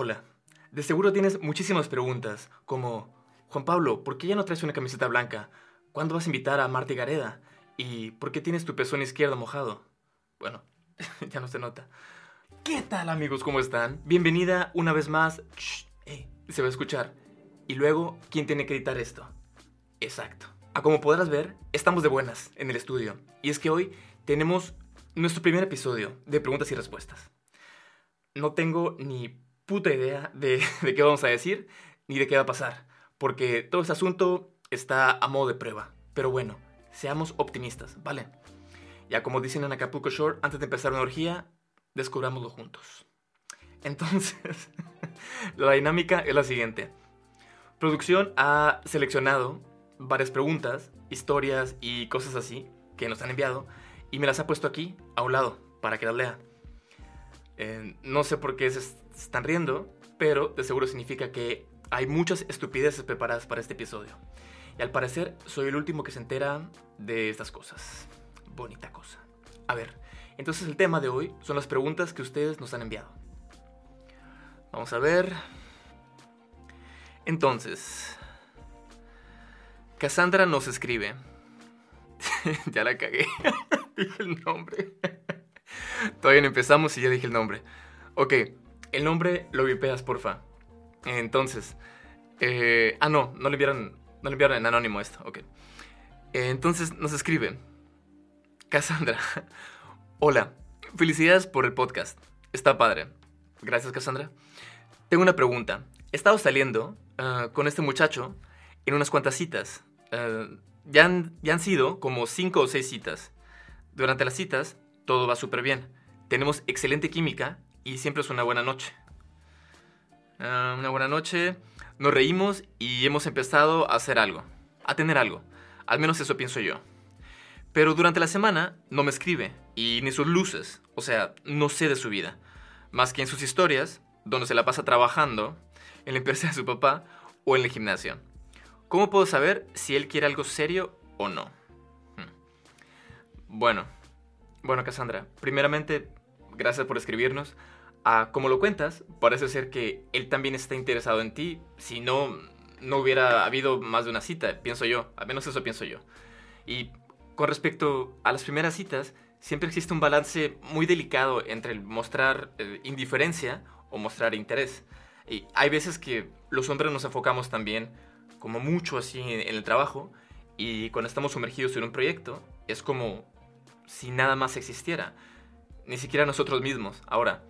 Hola. De seguro tienes muchísimas preguntas, como, Juan Pablo, ¿por qué ya no traes una camiseta blanca? ¿Cuándo vas a invitar a Marta Gareda? ¿Y por qué tienes tu pezón izquierdo mojado? Bueno, ya no se nota. ¿Qué tal amigos? ¿Cómo están? Bienvenida una vez más. Shh, eh, se va a escuchar. Y luego, ¿quién tiene que editar esto? Exacto. A como podrás ver, estamos de buenas en el estudio. Y es que hoy tenemos nuestro primer episodio de preguntas y respuestas. No tengo ni puta idea de, de qué vamos a decir ni de qué va a pasar, porque todo este asunto está a modo de prueba. Pero bueno, seamos optimistas, ¿vale? Ya como dicen en Acapulco Shore, antes de empezar una orgía, descubrámoslo juntos. Entonces, la dinámica es la siguiente. Producción ha seleccionado varias preguntas, historias y cosas así que nos han enviado y me las ha puesto aquí, a un lado, para que las lea. Eh, no sé por qué se están riendo, pero de seguro significa que hay muchas estupideces preparadas para este episodio. Y al parecer soy el último que se entera de estas cosas. Bonita cosa. A ver, entonces el tema de hoy son las preguntas que ustedes nos han enviado. Vamos a ver. Entonces, Cassandra nos escribe. ya la cagué. dije el nombre. Todavía no empezamos y ya dije el nombre. Ok, el nombre lo vipeas, porfa. Entonces, eh, ah, no, no le enviaron, no le enviaron en anónimo esto, ok. Eh, entonces nos escribe, Cassandra, hola, felicidades por el podcast, está padre. Gracias, Cassandra. Tengo una pregunta. He estado saliendo uh, con este muchacho en unas cuantas citas. Uh, ya, han, ya han sido como cinco o seis citas. Durante las citas, todo va súper bien. Tenemos excelente química y siempre es una buena noche. Uh, una buena noche, nos reímos y hemos empezado a hacer algo, a tener algo. Al menos eso pienso yo. Pero durante la semana no me escribe y ni sus luces, o sea, no sé de su vida. Más que en sus historias, donde se la pasa trabajando, en la empresa de su papá o en el gimnasio. ¿Cómo puedo saber si él quiere algo serio o no? Hmm. Bueno, bueno Cassandra, primeramente, gracias por escribirnos. Ah, como lo cuentas, parece ser que él también está interesado en ti. Si no, no hubiera habido más de una cita, pienso yo. Al menos eso pienso yo. Y con respecto a las primeras citas, siempre existe un balance muy delicado entre el mostrar eh, indiferencia o mostrar interés. Y hay veces que los hombres nos enfocamos también como mucho así en, en el trabajo y cuando estamos sumergidos en un proyecto es como si nada más existiera. Ni siquiera nosotros mismos. Ahora,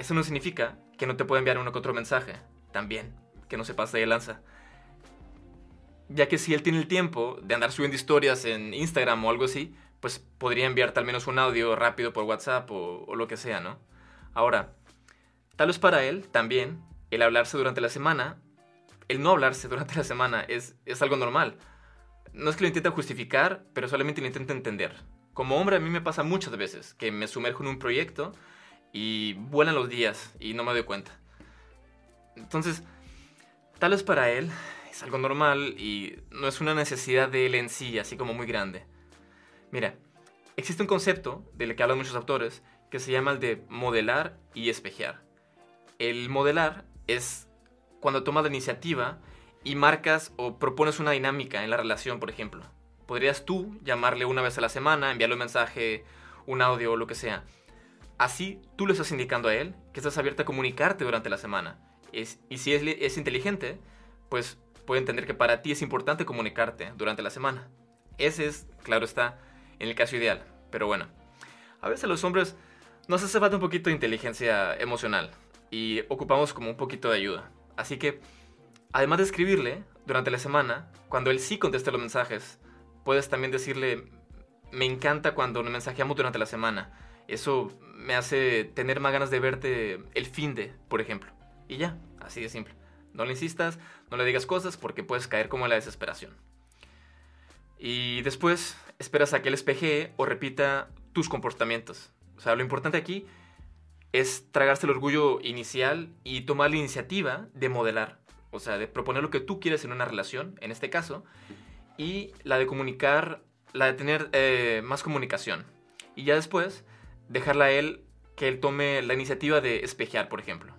eso no significa que no te pueda enviar uno que otro mensaje. También, que no se pase de lanza. Ya que si él tiene el tiempo de andar subiendo historias en Instagram o algo así, pues podría enviarte al menos un audio rápido por WhatsApp o, lo que sea, ¿no? Ahora, tal vez para él también el hablarse durante la semana, el no hablarse durante la semana es, es algo normal. No es que lo intente justificar, pero solamente lo intenta entender. Como hombre a mí me pasa muchas veces que me sumerjo en un proyecto y vuelan los días y no me doy cuenta. Entonces, tal vez para él es algo normal y no es una necesidad de él en sí, así como muy grande. Mira, existe un concepto del que hablan muchos autores que se llama el de modelar y espejear. El modelar es cuando tomas la iniciativa y marcas o propones una dinámica en la relación, por ejemplo. Podrías tú llamarle una vez a la semana, enviarle un mensaje, un audio o lo que sea. Así tú le estás indicando a él que estás abierta a comunicarte durante la semana. Y si es, es inteligente, pues puede entender que para ti es importante comunicarte durante la semana. Ese es, claro está, en el caso ideal. Pero bueno, a veces los hombres nos hace falta un poquito de inteligencia emocional y ocupamos como un poquito de ayuda. Así que, además de escribirle durante la semana, cuando él sí conteste los mensajes, puedes también decirle, me encanta cuando nos mensajeamos durante la semana eso me hace tener más ganas de verte el fin de, por ejemplo. Y ya, así de simple. No le insistas, no le digas cosas porque puedes caer como en la desesperación. Y después esperas a que él espejee o repita tus comportamientos. O sea, lo importante aquí es tragarse el orgullo inicial y tomar la iniciativa de modelar. O sea, de proponer lo que tú quieres en una relación, en este caso, y la de comunicar, la de tener eh, más comunicación. Y ya después dejarla a él que él tome la iniciativa de espejear, por ejemplo.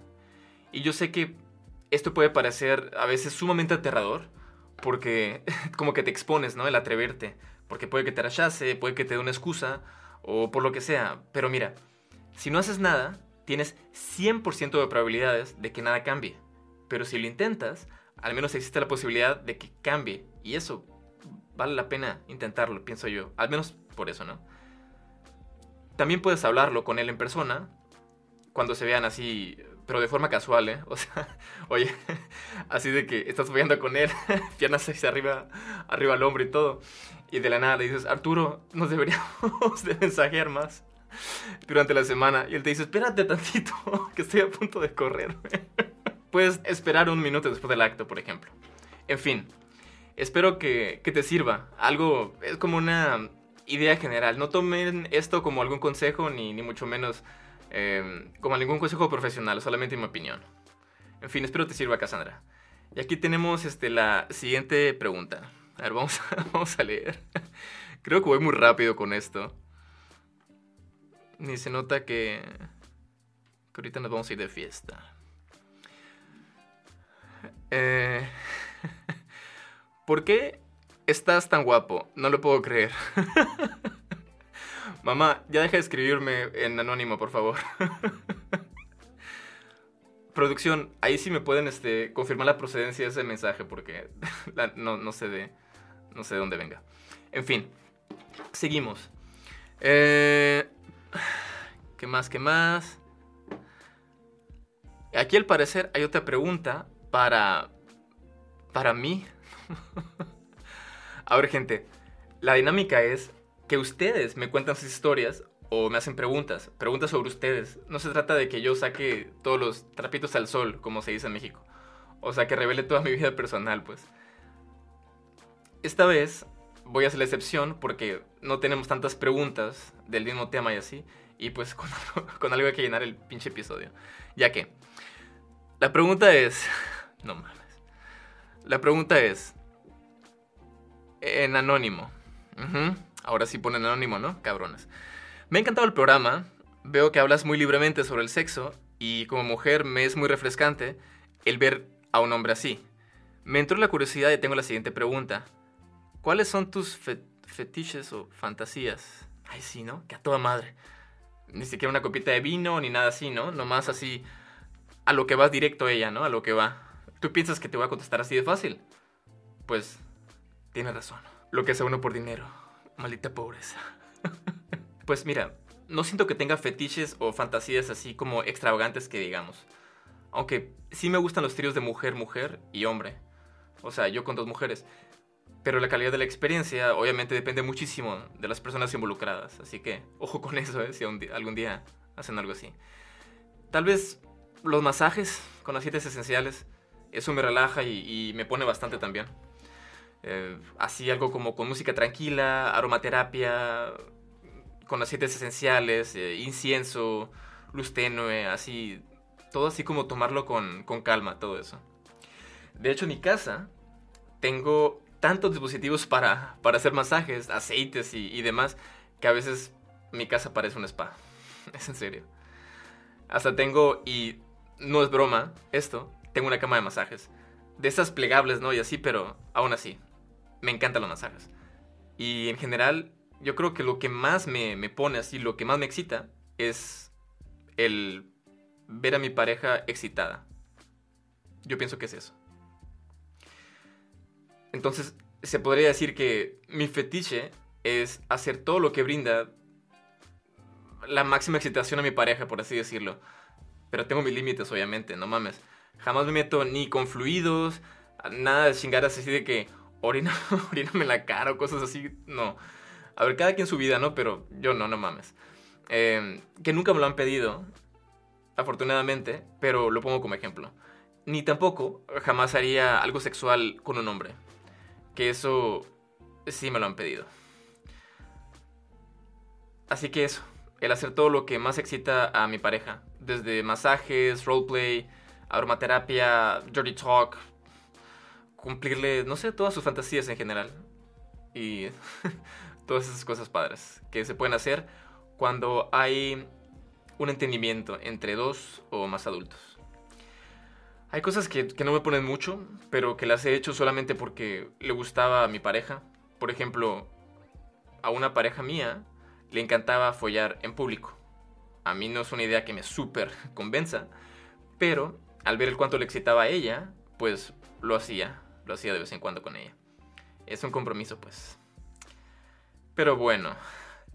Y yo sé que esto puede parecer a veces sumamente aterrador, porque como que te expones, ¿no? El atreverte, porque puede que te rechace, puede que te dé una excusa, o por lo que sea. Pero mira, si no haces nada, tienes 100% de probabilidades de que nada cambie. Pero si lo intentas, al menos existe la posibilidad de que cambie. Y eso vale la pena intentarlo, pienso yo. Al menos por eso, ¿no? También puedes hablarlo con él en persona, cuando se vean así, pero de forma casual, ¿eh? O sea, oye, así de que estás follando con él, piernas hacia arriba, arriba al hombro y todo. Y de la nada le dices, Arturo, nos deberíamos de mensajear más durante la semana. Y él te dice, espérate tantito, que estoy a punto de correr. Puedes esperar un minuto después del acto, por ejemplo. En fin, espero que, te sirva. Algo, es como una idea general. No tomen esto como algún consejo, ni, ni mucho menos em, como ningún consejo profesional, solamente mi opinión. En fin, espero te sirva, Cassandra. Y aquí tenemos este, la siguiente pregunta. A ver, vamos, vamos a leer. Creo que voy muy rápido con esto. Ni se nota que, que ahorita nos vamos a ir de fiesta. Eh, ¿Por qué estás tan guapo? No lo puedo creer. Mamá, ya deja de escribirme en anónimo, por favor. Producción, ahí sí me pueden este, confirmar la procedencia de ese mensaje porque no, sé de, no sé de dónde venga. En fin, seguimos. Eh, ¿Qué más? ¿Qué más? Aquí al parecer hay otra pregunta para... para mí. A ver gente, la dinámica es que ustedes me cuentan sus historias o me hacen preguntas, preguntas sobre ustedes. No se trata de que yo saque todos los trapitos al sol, como se dice en México. O sea, que revele toda mi vida personal, pues. Esta vez voy a hacer la excepción porque no tenemos tantas preguntas del mismo tema y así. Y pues con con algo hay que llenar el pinche episodio. Ya que, la pregunta es, no mames. La pregunta es. En anónimo. Ahora sí ponen anónimo, ¿no? Cabrones. Me ha encantado el programa. Veo que hablas muy libremente sobre el sexo. Y como mujer me es muy refrescante el ver a un hombre así. Me entró la curiosidad y tengo la siguiente pregunta. ¿Cuáles son tus fetiches o fantasías? Ay, sí, ¿no? Que a toda madre. Ni siquiera una copita de vino ni nada así, ¿no? Nomás así a lo que vas directo ella, ¿no? A lo que va. ¿Tú piensas que te voy a contestar así de fácil? Pues tienes razón. Lo que hace uno por dinero. Maldita pobreza. pues mira, no siento que tenga fetiches o fantasías así como extravagantes que digamos. Aunque sí me gustan los tríos de mujer, mujer y hombre. O sea, yo con dos mujeres. Pero la calidad de la experiencia obviamente depende muchísimo de las personas involucradas. Así que ojo con eso, ¿eh? si algún día hacen algo así. Tal vez los masajes con aceites esenciales eso me relaja y, me pone bastante también. Eh, así algo como con música tranquila, aromaterapia, con aceites esenciales, eh, incienso, luz tenue, así, todo así como tomarlo con, calma, todo eso. De hecho, en mi casa tengo tantos dispositivos para, para hacer masajes, aceites y, y demás, que a veces mi casa parece un spa. es en serio. Hasta tengo, y no es broma esto, tengo una cama de masajes. De esas plegables, ¿no? Y así, pero aún así, me encantan los masajes. Y en general, yo creo que lo que más me, pone así, lo que más me excita, es el ver a mi pareja excitada. Yo pienso que es eso. Entonces, se podría decir que mi fetiche es hacer todo lo que brinda la máxima excitación a mi pareja, por así decirlo. Pero tengo mis límites, obviamente, no mames. Jamás me meto ni con fluidos, nada de chingadas así de que orina, oríname la cara o cosas así. No. A ver, cada quien su vida, ¿no? Pero yo no, no mames. Em, que nunca me lo han pedido, afortunadamente, pero lo pongo como ejemplo. Ni tampoco jamás haría algo sexual con un hombre. Que eso sí me lo han pedido. Así que eso, el hacer todo lo que más excita a mi pareja. Desde masajes, roleplay, aromaterapia, dirty talk, cumplirle, no sé, todas sus fantasías en general. Y todas esas cosas padres que se pueden hacer cuando hay un entendimiento entre dos o más adultos. Hay cosas que, que no me ponen mucho, pero que las he hecho solamente porque le gustaba a mi pareja. Por ejemplo, a una pareja mía le encantaba follar en público. A mí no es una idea que me súper convenza, pero al ver el cuánto le excitaba a ella, pues lo hacía, lo hacía de vez en cuando con ella. Es un compromiso, pues. Pero bueno,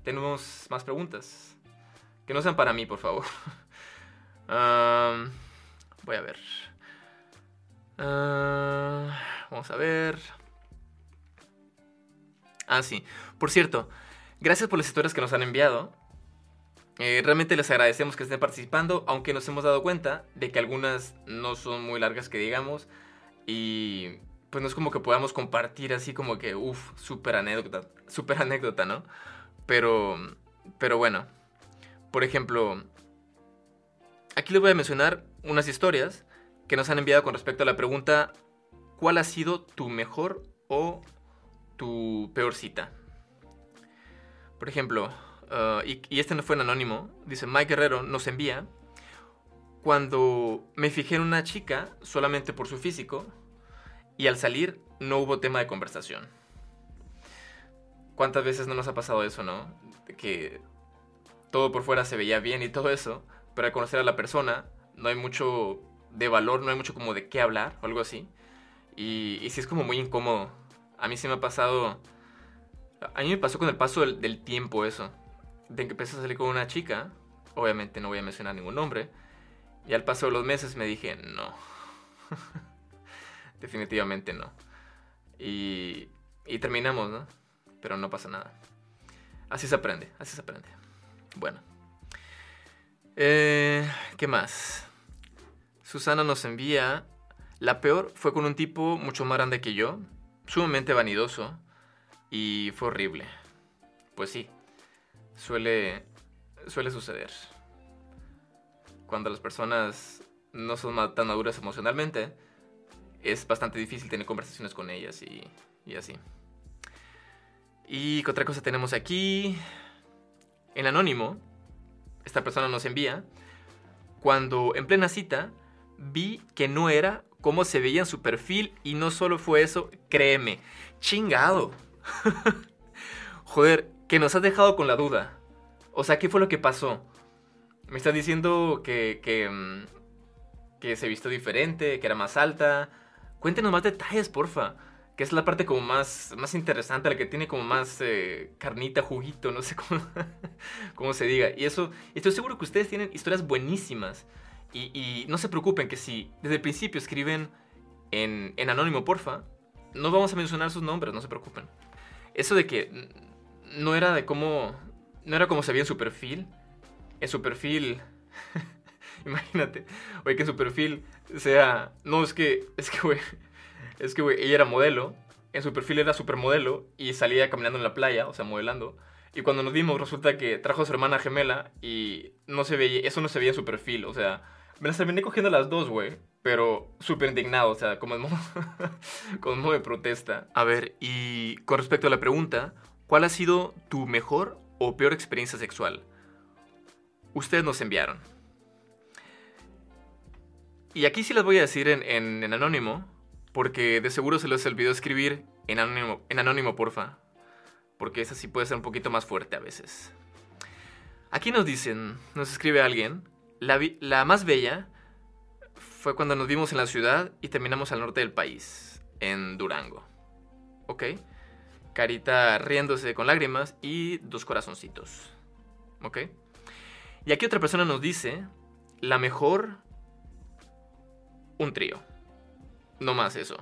tenemos más preguntas. Que no sean para mí, por favor. voy a ver. Ah, vamos a ver. Ah, sí. Por cierto, gracias por las historias que nos han enviado. Eh, realmente les agradecemos que estén participando, aunque nos hemos dado cuenta de que algunas no son muy largas que digamos. Y pues no es como que podamos compartir así como que, uff, súper anécdota, súper anécdota, ¿no? Pero, pero bueno, por ejemplo, aquí les voy a mencionar unas historias que nos han enviado con respecto a la pregunta, ¿cuál ha sido tu mejor o tu peor cita? Por ejemplo, uh, y, y, este no fue en anónimo, dice Mike Guerrero nos envía, cuando me fijé en una chica solamente por su físico y al salir no hubo tema de conversación. ¿Cuántas veces no nos ha pasado eso, no? Que todo por fuera se veía bien y todo eso, pero al conocer a la persona no hay mucho de valor, no hay mucho como de qué hablar o algo así. Y, y sí es como muy incómodo. A mí sí me ha pasado... A mí me pasó con el paso del, tiempo eso. De que empecé a salir con una chica, obviamente no voy a mencionar ningún nombre, y al paso de los meses me dije, no. Definitivamente no. Y, y terminamos, ¿no? Pero no pasa nada. Así se aprende, así se aprende. Bueno. Eh, ¿Qué más? Susana nos envía. La peor fue con un tipo mucho más grande que yo, sumamente vanidoso, y fue horrible. Pues sí, suele, suele suceder. Cuando las personas no son tan maduras emocionalmente, es bastante difícil tener conversaciones con ellas y, y así. Y otra cosa tenemos aquí. En anónimo, esta persona nos envía, cuando en plena cita vi que no era como se veía en su perfil y no solo fue eso, créeme, chingado. Joder, que nos has dejado con la duda. O sea, ¿qué fue lo que pasó? Me estás diciendo que, que, mm, que se vistió diferente, que era más alta, Cuéntenos más detalles, porfa. Que es la parte como más, más interesante, la que tiene como más eh, carnita, juguito, no sé cómo, cómo se diga. Y eso, estoy seguro que ustedes tienen historias buenísimas. Y, no se preocupen que si desde el principio escriben en, en anónimo, porfa, no vamos a mencionar sus nombres, no se preocupen. Eso de que no era de cómo, no era como se veía en su perfil. En su perfil Imagínate, oye, que su perfil sea. No, es que. Es que, güey. Es que, güey, ella era modelo. En su perfil era supermodelo. Y salía caminando en la playa, o sea, modelando. Y cuando nos vimos, resulta que trajo a su hermana gemela. Y no se veía. Eso no se veía en su perfil. O sea, me las terminé cogiendo las dos, güey. Pero súper indignado, o sea, como en como modo de protesta. A ver, y con respecto a la pregunta, ¿cuál ha sido tu mejor o peor experiencia sexual? Ustedes nos enviaron. Y aquí sí les voy a decir en, anónimo, porque de seguro se les olvidó escribir en anónimo, en anónimo, porfa. Porque esa sí puede ser un poquito más fuerte a veces. Aquí nos dicen, nos escribe alguien, la, la más bella fue cuando nos vimos en la ciudad y terminamos al norte del país, en Durango. ¿Ok? Carita riéndose con lágrimas y dos corazoncitos. ¿Ok? Y aquí otra persona nos dice, la mejor un trío. No más eso.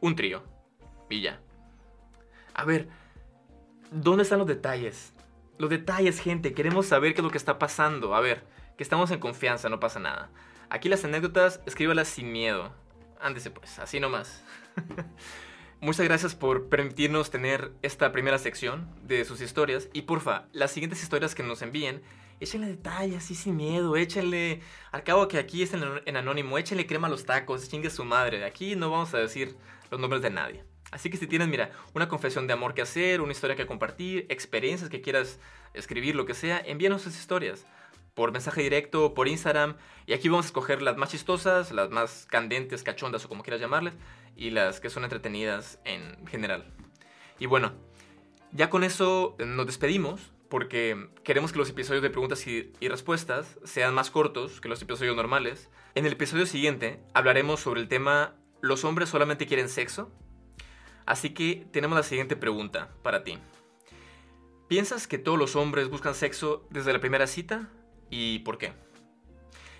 Un trío. Y ya. A ver, ¿dónde están los detalles? Los detalles, gente. Queremos saber qué es lo que está pasando. A ver, que estamos en confianza, no pasa nada. Aquí las anécdotas, escríbalas sin miedo. Ándese pues, así nomás. Muchas gracias por permitirnos tener esta primera sección de sus historias. Y porfa, las siguientes historias que nos envíen échenle detalles, así sin miedo, échenle, al cabo que aquí es en, anónimo, échenle crema a los tacos, chingue su madre, aquí no vamos a decir los nombres de nadie. Así que si tienes, mira, una confesión de amor que hacer, una historia que compartir, experiencias que quieras escribir, lo que sea, envíanos sus historias. por mensaje directo por Instagram. Y aquí vamos a escoger las más chistosas, las más candentes, cachondas o como quieras llamarles, y las que son entretenidas en general. Y bueno, ya con eso nos despedimos porque queremos que los episodios de preguntas y, y, respuestas sean más cortos que los episodios normales. En el episodio siguiente hablaremos sobre el tema ¿Los hombres solamente quieren sexo? Así que tenemos la siguiente pregunta para ti. ¿Piensas que todos los hombres buscan sexo desde la primera cita? ¿Y por qué?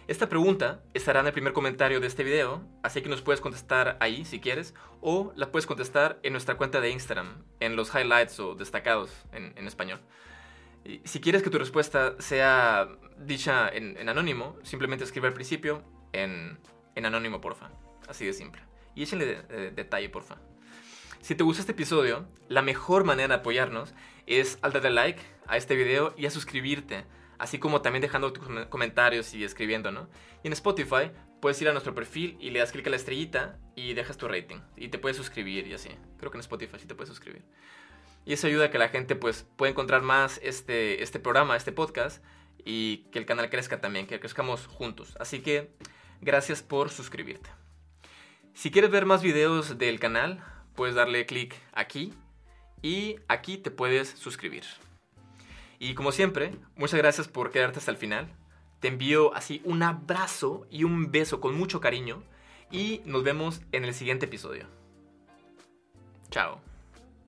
Esta pregunta estará en el primer comentario de este video, así que nos puedes contestar ahí si quieres, o la puedes contestar en nuestra cuenta de Instagram, en los highlights o destacados en, español. Si quieres que tu respuesta sea dicha en, anónimo, simplemente escribe al principio en, anónimo, porfa. Así de simple. Y échenle detalle, porfa. Si te gustó este episodio, la mejor manera de apoyarnos es al darle like a este video y a suscribirte así como también dejando tus comentarios y escribiendo, ¿no? Y en Spotify puedes ir a nuestro perfil y le das clic a la estrellita y dejas tu rating. Y te puedes suscribir y así. Creo que en Spotify sí te puedes suscribir. Y eso ayuda a que la gente pues pueda encontrar más este, este programa, este podcast y que el canal crezca también, que crezcamos juntos. Así que gracias por suscribirte. Si quieres ver más videos del canal, puedes darle clic aquí y aquí te puedes suscribir. Y como siempre, muchas gracias por quedarte hasta el final. Te envío así un abrazo y un beso con mucho cariño y nos vemos en el siguiente episodio. Chao.